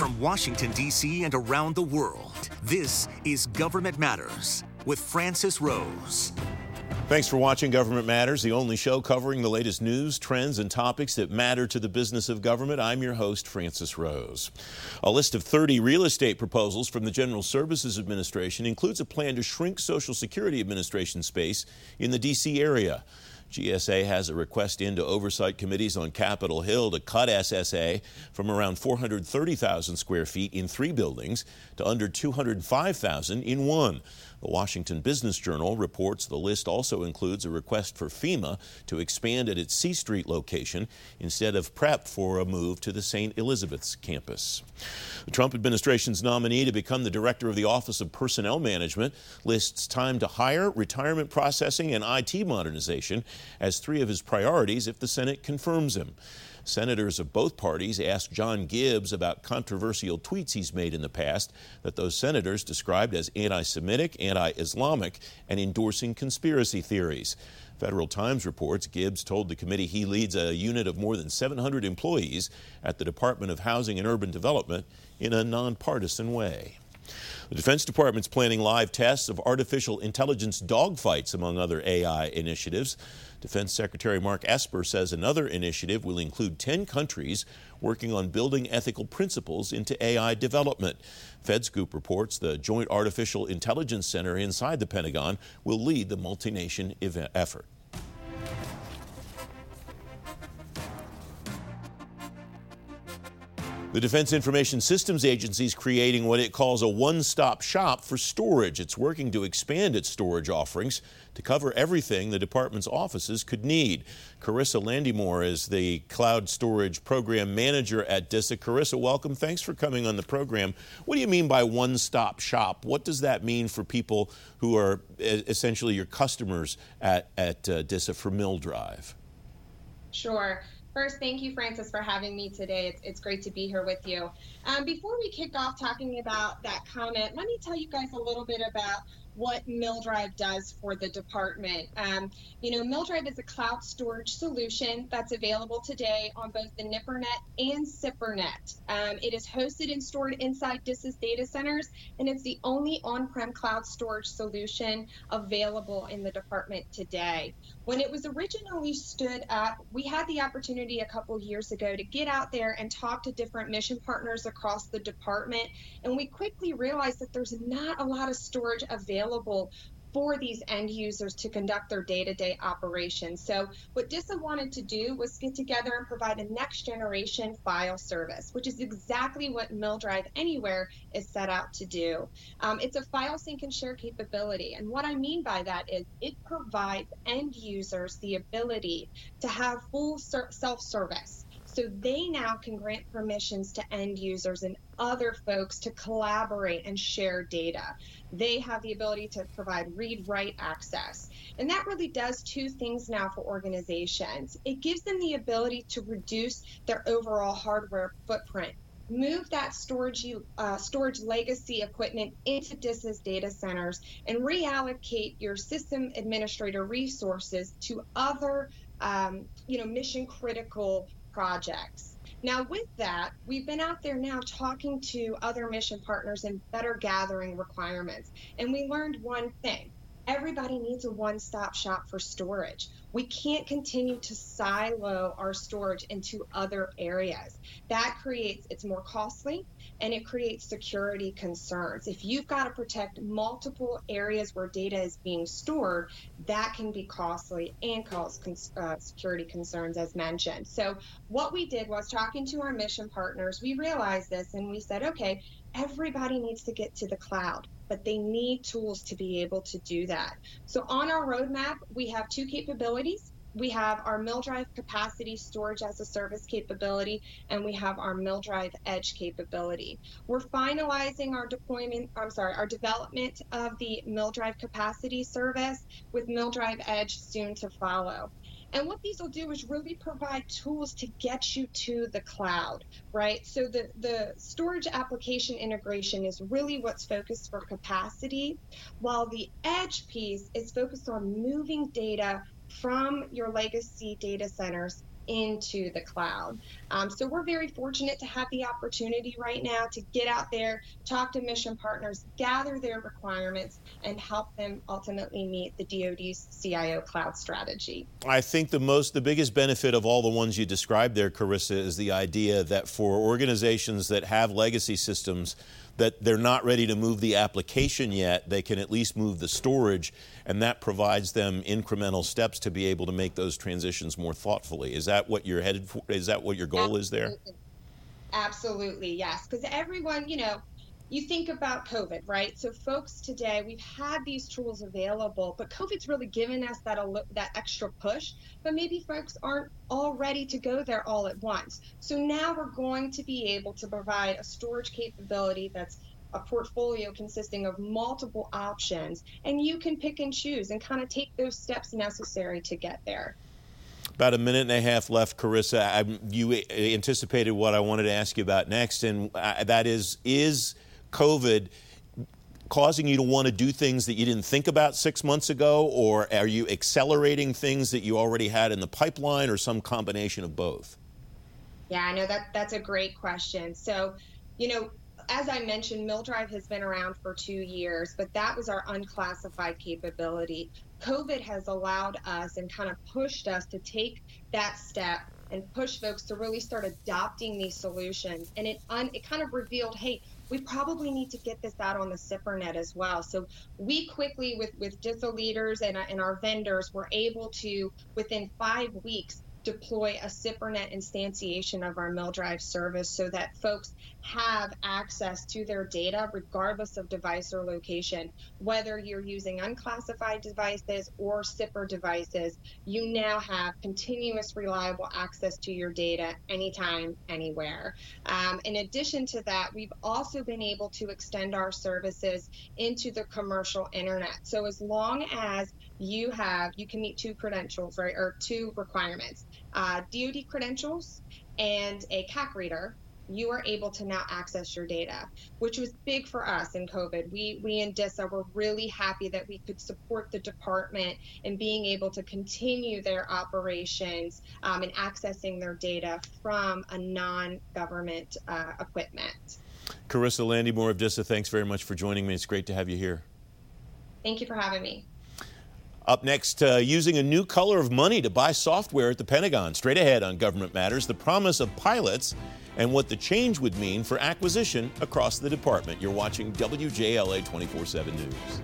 From Washington, D.C. and around the world, this is Government Matters with Francis Rose. Thanks for watching Government Matters, the only show covering the latest news, trends, and topics that matter to the business of government. I'm your host, Francis Rose. A list of 30 real estate proposals from the General Services Administration includes a plan to shrink Social Security Administration space in the D.C. area. GSA has a request into oversight committees on Capitol Hill to cut SSA from around 430,000 square feet in three buildings to under 205,000 in one. The Washington Business Journal reports the list also includes a request for FEMA to expand at its C Street location instead of prep for a move to the St. Elizabeth's campus. The Trump administration's nominee to become the director of the Office of Personnel Management lists time to hire, retirement processing, and IT modernization as three of his priorities if the Senate confirms him. Senators of both parties asked John Gibbs about controversial tweets he's made in the past that those senators described as anti Semitic, anti Islamic, and endorsing conspiracy theories. Federal Times reports Gibbs told the committee he leads a unit of more than 700 employees at the Department of Housing and Urban Development in a nonpartisan way. The Defense Department's planning live tests of artificial intelligence dogfights, among other AI initiatives. Defense Secretary Mark Esper says another initiative will include 10 countries working on building ethical principles into AI development. FedScoop reports the Joint Artificial Intelligence Center inside the Pentagon will lead the multi-nation effort. The Defense Information Systems Agency is creating what it calls a one stop shop for storage. It's working to expand its storage offerings to cover everything the department's offices could need. Carissa Landymore is the Cloud Storage Program Manager at DISA. Carissa, welcome. Thanks for coming on the program. What do you mean by one stop shop? What does that mean for people who are essentially your customers at, at uh, DISA for MilDrive? Sure. First, thank you, Francis, for having me today. It's, it's great to be here with you. Um, before we kick off talking about that comment, let me tell you guys a little bit about what MilDrive does for the department. Um, you know, MilDrive is a cloud storage solution that's available today on both the NIPRNet and SIPRNet. Um, it is hosted and stored inside DISA's data centers, and it's the only on-prem cloud storage solution available in the department today. When it was originally stood up, we had the opportunity a couple years ago to get out there and talk to different mission partners across the department, and we quickly realized that there's not a lot of storage available available for these end users to conduct their day-to-day operations. So what DISA wanted to do was get together and provide a next generation file service, which is exactly what MilDrive Anywhere is set out to do. Um, it's a file sync and share capability. And what I mean by that is it provides end users the ability to have full self-service. So they now can grant permissions to end users and other folks to collaborate and share data. They have the ability to provide read write access. And that really does two things now for organizations. It gives them the ability to reduce their overall hardware footprint move that storage uh, storage legacy equipment into DISA's data centers and reallocate your system administrator resources to other um, you know mission critical projects. Now, with that, we've been out there now talking to other mission partners and better gathering requirements. And we learned one thing everybody needs a one stop shop for storage. We can't continue to silo our storage into other areas. That creates, it's more costly and it creates security concerns. If you've got to protect multiple areas where data is being stored, that can be costly and cause cons- uh, security concerns, as mentioned. So, what we did was talking to our mission partners, we realized this and we said, okay, everybody needs to get to the cloud but they need tools to be able to do that. So on our roadmap, we have two capabilities. We have our MilDrive capacity storage as a service capability, and we have our MilDrive Edge capability. We're finalizing our deployment, I'm sorry, our development of the MilDrive capacity service with MilDrive Edge soon to follow. And what these will do is really provide tools to get you to the cloud, right? So the, the storage application integration is really what's focused for capacity, while the edge piece is focused on moving data from your legacy data centers into the cloud. Um, so we're very fortunate to have the opportunity right now to get out there, talk to mission partners, gather their requirements, and help them ultimately meet the DoD's CIO cloud strategy. I think the most, the biggest benefit of all the ones you described there, Carissa, is the idea that for organizations that have legacy systems, that they're not ready to move the application yet, they can at least move the storage, and that provides them incremental steps to be able to make those transitions more thoughtfully. Is that what you're headed for? Is that what your goal Absolutely. is there? Absolutely, yes. Because everyone, you know, you think about COVID, right? So, folks today, we've had these tools available, but COVID's really given us that that extra push. But maybe folks aren't all ready to go there all at once. So now we're going to be able to provide a storage capability that's a portfolio consisting of multiple options, and you can pick and choose and kind of take those steps necessary to get there. About a minute and a half left, Carissa. I, you anticipated what I wanted to ask you about next, and uh, that is is COVID causing you to want to do things that you didn't think about six months ago, or are you accelerating things that you already had in the pipeline, or some combination of both? Yeah, I know that that's a great question. So, you know, as I mentioned, MilDrive has been around for two years, but that was our unclassified capability. COVID has allowed us and kind of pushed us to take that step and push folks to really start adopting these solutions. And it un, it kind of revealed, hey, we probably need to get this out on the SIPRNet as well. So we quickly, with with DISA leaders and, and our vendors, were able to within five weeks deploy a SIPRNet instantiation of our MilDrive service so that folks have access to their data regardless of device or location. Whether you're using unclassified devices or SIPR devices, you now have continuous reliable access to your data anytime, anywhere. Um, in addition to that, we've also been able to extend our services into the commercial internet. So as long as you have, you can meet two credentials, right, or two requirements uh, DoD credentials and a CAC reader, you are able to now access your data, which was big for us in COVID. We we in DISA were really happy that we could support the department in being able to continue their operations um, and accessing their data from a non-government uh, equipment. Carissa Landy, Landymore of DISA, thanks very much for joining me. It's great to have you here. Thank you for having me. Up next, uh, using a new color of money to buy software at the Pentagon. Straight ahead on Government Matters, the promise of pilots and what the change would mean for acquisition across the department. You're watching WJLA 24 7 News.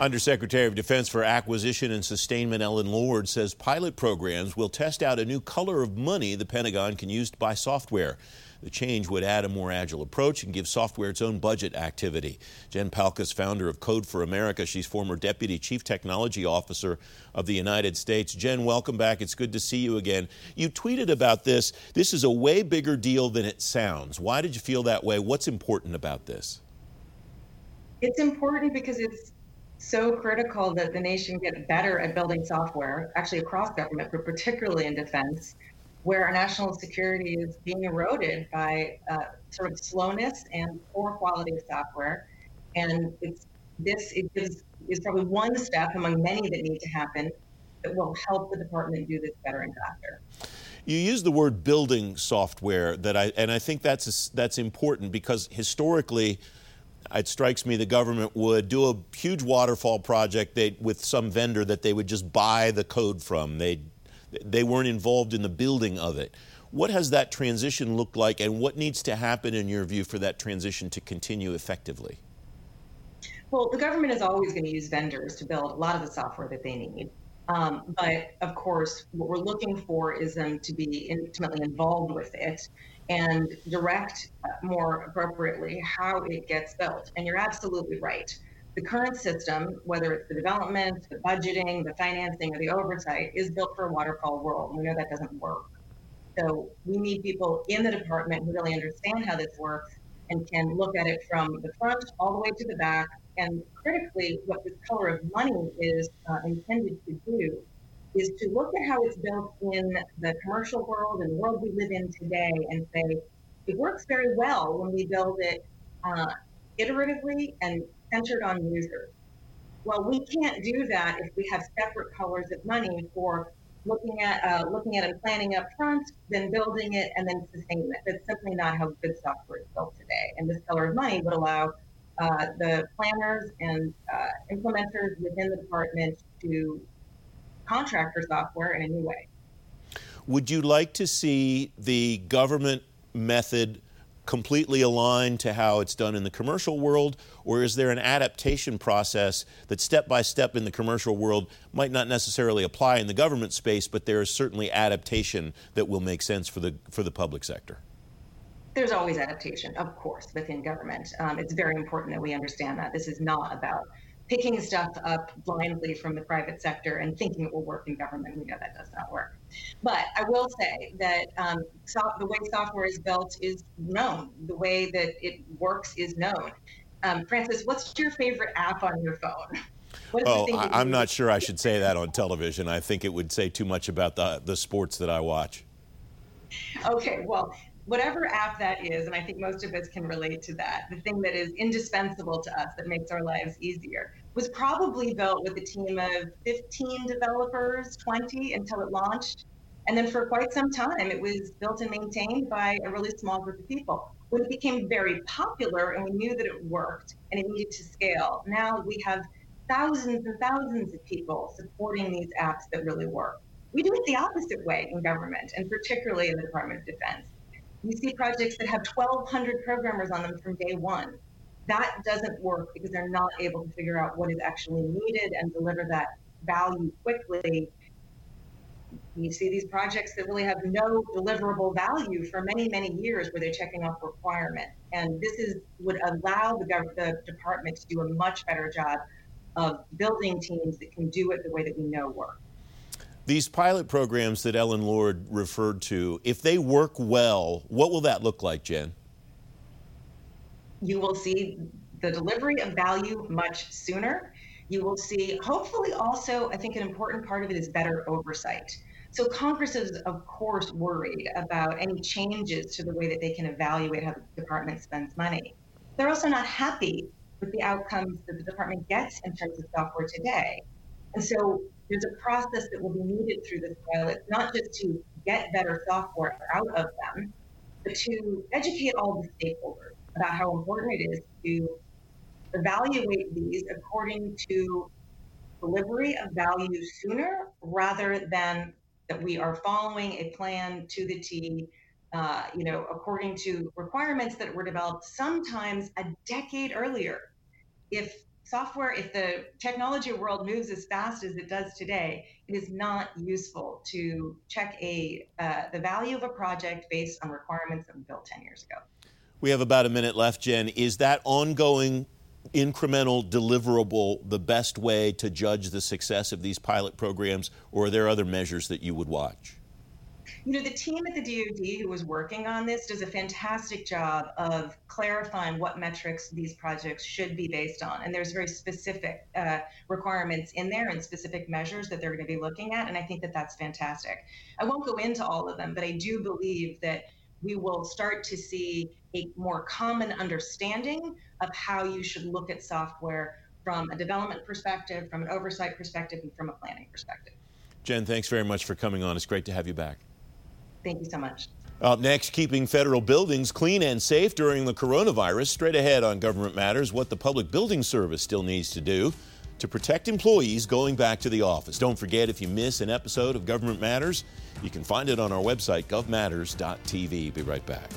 Undersecretary of Defense for Acquisition and Sustainment Ellen Lord says pilot programs will test out a new color of money the Pentagon can use to buy software. The change would add a more agile approach and give software its own budget activity. Jen Pahlka's, founder of Code for America, she's former Deputy Chief Technology Officer of the United States. Jen, welcome back. It's good to see you again. You tweeted about this. This is a way bigger deal than it sounds. Why did you feel that way? What's important about this? It's important because it's so critical that the nation get better at building software, actually across government, but particularly in defense, where our national security is being eroded by uh, sort of slowness and poor quality of software. And it's this it is, is probably one step among many that need to happen that will help the department do this better and faster. You use the word building software that I and I think that's that's important because historically it strikes me the government would do a huge waterfall project they, with some vendor that they would just buy the code from. They, they weren't involved in the building of it. What has that transition looked like, and what needs to happen, in your view, for that transition to continue effectively? Well, the government is always going to use vendors to build a lot of the software that they need. Um, but of course, what we're looking for is them to be intimately involved with it and direct more appropriately how it gets built. And you're absolutely right. The current system, whether it's the development, the budgeting, the financing, or the oversight, is built for a waterfall world. We know that doesn't work. So we need people in the department who really understand how this works and can look at it from the front all the way to the back. And critically, what this color of money is uh, intended to do is to look at how it's built in the commercial world and the world we live in today and say, it works very well when we build it uh, iteratively and centered on users. Well, we can't do that if we have separate colors of money for looking at uh, looking at and planning up front, then building it, and then sustaining it. That's simply not how good software is built today. And this color of money would allow uh, the planners and uh, implementers within the department to contract for software in a new way. Would you like to see the government method completely aligned to how it's done in the commercial world, or is there an adaptation process that step by step in the commercial world might not necessarily apply in the government space, but there is certainly adaptation that will make sense for the for the public sector? There's always adaptation, of course, within government. Um, it's very important that we understand that this is not about picking stuff up blindly from the private sector and thinking it will work in government. We know that does not work. But I will say that um, so, the way software is built is known. The way that it works is known. Um, Francis, what's your favorite app on your phone? Oh, I, am not sure I should say that on television. I think it would say too much about the the sports that I watch. Okay, well, whatever app that is, and I think most of us can relate to that, the thing that is indispensable to us that makes our lives easier, was probably built with a team of 15 developers, 20 until it launched. And then for quite some time, it was built and maintained by a really small group of people. When it became very popular and we knew that it worked and it needed to scale, now we have thousands and thousands of people supporting these apps that really work. We do it the opposite way in government, and particularly in the Department of Defense you see projects that have 1,200 programmers on them from day one. That doesn't work because they're not able to figure out what is actually needed and deliver that value quickly. You see these projects that really have no deliverable value for many, many years where they're checking off requirement. And this is would allow the, government, the department to do a much better job of building teams that can do it the way that we know work. These pilot programs that Ellen Lord referred to, if they work well, what will that look like, Jen? You will see the delivery of value much sooner. You will see, hopefully, also, I think an important part of it is better oversight. So, Congress is, of course, worried about any changes to the way that they can evaluate how the department spends money. They're also not happy with the outcomes that the department gets in terms of software today. And so, there's a process that will be needed through this pilot, not just to get better software out of them, but to educate all the stakeholders about how important it is to evaluate these according to delivery of value sooner rather than that we are following a plan to the T, uh, you know, according to requirements that were developed sometimes a decade earlier. If software, if the technology world moves as fast as it does today, it is not useful to check a uh, the value of a project based on requirements that were built 10 years ago. We have about a minute left, Jen. Is that ongoing incremental deliverable the best way to judge the success of these pilot programs, or are there other measures that you would watch? You know, the team at the DoD who was working on this does a fantastic job of clarifying what metrics these projects should be based on. And there's very specific uh, requirements in there and specific measures that they're going to be looking at. And I think that that's fantastic. I won't go into all of them, but I do believe that we will start to see a more common understanding of how you should look at software from a development perspective, from an oversight perspective, and from a planning perspective. Jen, thanks very much for coming on. It's great to have you back. Thank you so much. Up next, keeping federal buildings clean and safe during the coronavirus. Straight ahead on Government Matters, what the Public Building Service still needs to do to protect employees going back to the office. Don't forget, if you miss an episode of Government Matters, you can find it on our website, govmatters.tv. Be right back.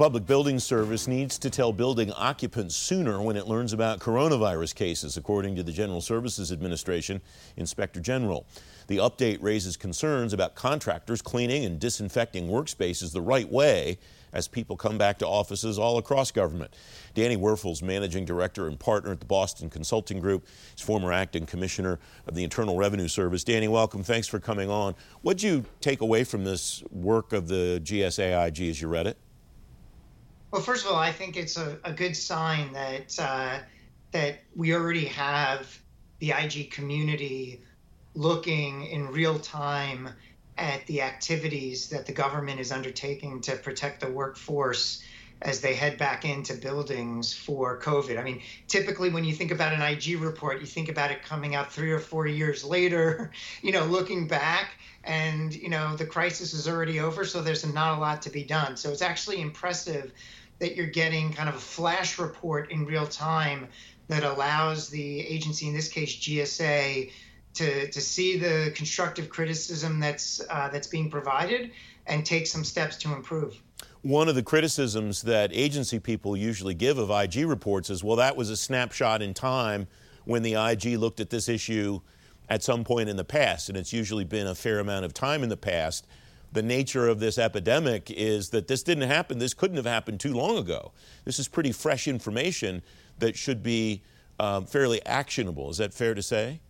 Public Building Service needs to tell building occupants sooner when it learns about coronavirus cases, according to the General Services Administration Inspector General. The update raises concerns about contractors cleaning and disinfecting workspaces the right way as people come back to offices all across government. Danny Werfel's, managing director and partner at the Boston Consulting Group, is former acting commissioner of the Internal Revenue Service. Danny, welcome. Thanks for coming on. What did you take away from this work of the GSAIG as you read it? Well, first of all, I think it's a, a good sign that uh, that we already have the IG community looking in real time at the activities that the government is undertaking to protect the workforce as they head back into buildings for COVID. I mean, typically when you think about an IG report, you think about it coming out three or four years later, you know, looking back and, you know, the crisis is already over, so there's not a lot to be done. So it's actually impressive that you're getting kind of a flash report in real time that allows the agency, in this case GSA, to, to see the constructive criticism that's uh, that's being provided and take some steps to improve. One of the criticisms that agency people usually give of IG reports is, well, that was a snapshot in time when the IG looked at this issue at some point in the past, and it's usually been a fair amount of time in the past the nature of this epidemic is that this didn't happen. This couldn't have happened too long ago. This is pretty fresh information that should be um, fairly actionable. Is that fair to say?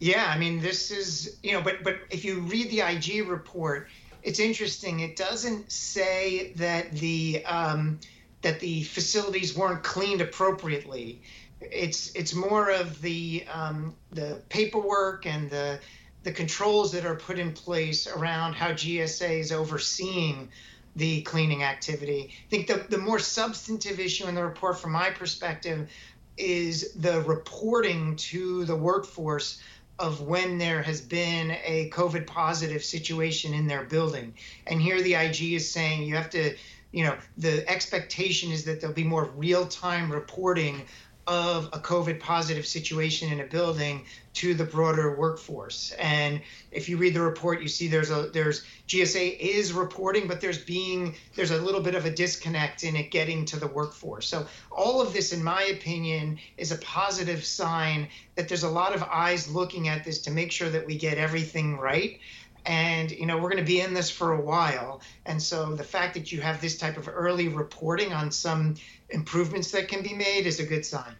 Yeah, I mean, this is you know, but but if you read the IG report, it's interesting. It doesn't say that the um, that the facilities weren't cleaned appropriately. It's it's more of the um, the paperwork and the the controls that are put in place around how GSA is overseeing the cleaning activity. I think the, the more substantive issue in the report, from my perspective, is the reporting to the workforce of when there has been a COVID positive situation in their building. And here the IG is saying you have to, you know, the expectation is that there'll be more real time reporting of a COVID positive situation in a building to the broader workforce. And if you read the report, you see there's a there's GSA is reporting, but there's being there's a little bit of a disconnect in it getting to the workforce. So all of this, in my opinion, is a positive sign that there's a lot of eyes looking at this to make sure that we get everything right and you know we're going to be in this for a while and so the fact that you have this type of early reporting on some improvements that can be made is a good sign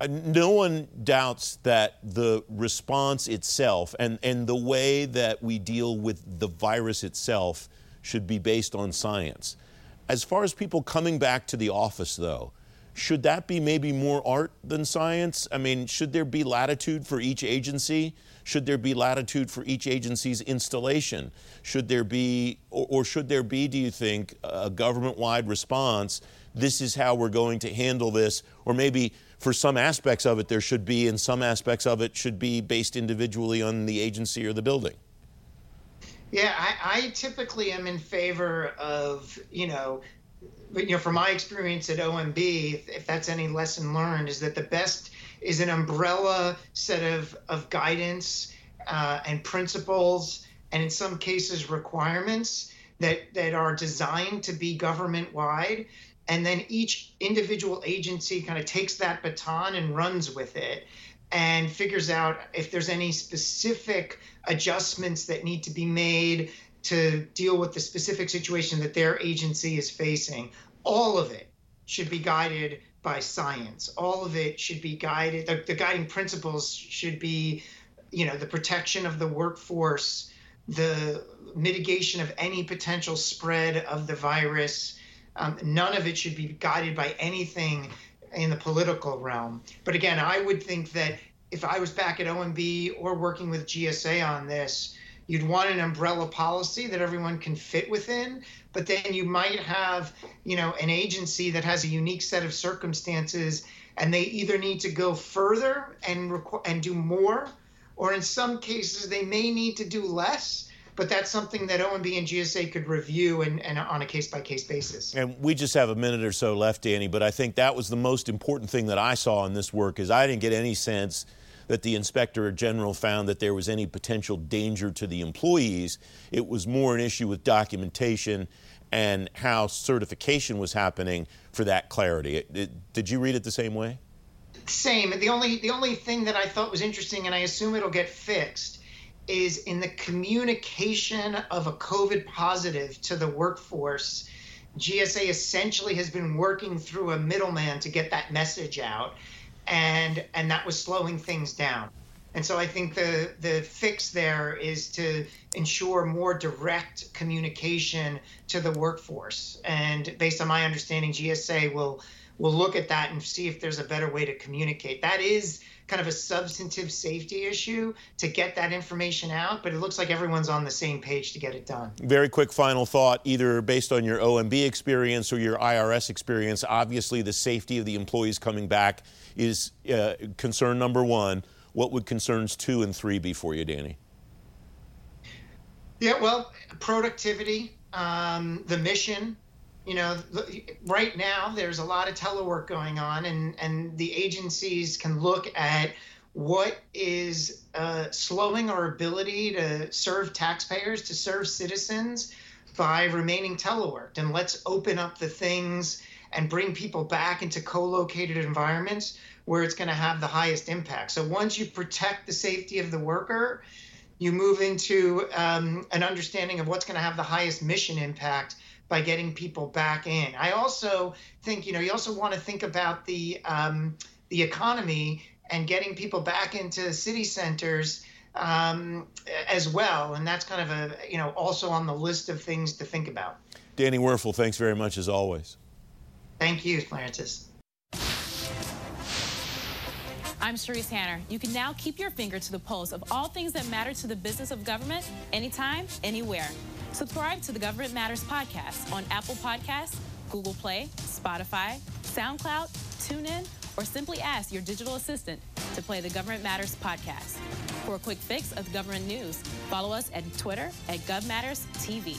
uh, no one doubts that the response itself and, and the way that we deal with the virus itself should be based on science. As far as people coming back to the office, though, should that be maybe more art than science? I mean, should there be latitude for each agency? Should there be latitude for each agency's installation? Should there be, or, or should there be, do you think, a government wide response? This is how we're going to handle this, or maybe for some aspects of it there should be, and some aspects of it should be based individually on the agency or the building. Yeah, I, I typically am in favor of, you know, you know, from my experience at OMB, if, if, that's any lesson learned, is that the best is an umbrella set of, of guidance uh, and principles, and in some cases requirements that that are designed to be government wide and then each individual agency kind of takes that baton and runs with it and figures out if there's any specific adjustments that need to be made to deal with the specific situation that their agency is facing. All of it should be guided by science. All of it should be guided. The, the guiding principles should be, you know, the protection of the workforce, the mitigation of any potential spread of the virus, um, none of it should be guided by anything in the political realm. But again, I would think that if I was back at OMB or working with GSA on this, you'd want an umbrella policy that everyone can fit within but then you might have you know an agency that has a unique set of circumstances and they either need to go further and requ- and do more or in some cases they may need to do less but that's something that OMB and GSA could review and, and on a case by case basis. And we just have a minute or so left, Danny, but I think that was the most important thing that I saw in this work is I didn't get any sense that the inspector general found that there was any potential danger to the employees. It was more an issue with documentation and how certification was happening for that clarity. It, it, did you read it the same way? Same. The only the only thing that I thought was interesting, and I assume it'll get fixed, is in the communication of a COVID positive to the workforce. GSA essentially has been working through a middleman to get that message out, and and that was slowing things down. And so I think the the fix there is to ensure more direct communication to the workforce. And based on my understanding, GSA will will look at that and see if there's a better way to communicate. That is kind of a substantive safety issue to get that information out, but it looks like everyone's on the same page to get it done. Very quick final thought, either based on your OMB experience or your IRS experience. Obviously, the safety of the employees coming back is uh, concern number one. What would concerns two and three be for you, Danny? Yeah, well, productivity, um, the mission. You know, right now there's a lot of telework going on, and and the agencies can look at what is uh, slowing our ability to serve taxpayers, to serve citizens by remaining teleworked. And let's open up the things and bring people back into co located environments where it's going to have the highest impact. So once you protect the safety of the worker, you move into um, an understanding of what's going to have the highest mission impact by getting people back in. I also think, you know, you also want to think about the um, the economy and getting people back into city centers um, as well, and that's kind of a, you know, also on the list of things to think about. Danny Werfel, thanks very much as always. Thank you, Francis. I'm Sharice Hanner. You can now keep your finger to the pulse of all things that matter to the business of government anytime, anywhere. Subscribe to the Government Matters podcast on Apple Podcasts, Google Play, Spotify, SoundCloud, TuneIn, or simply ask your digital assistant to play the Government Matters podcast. For a quick fix of government news, follow us at Twitter at GovMattersTV.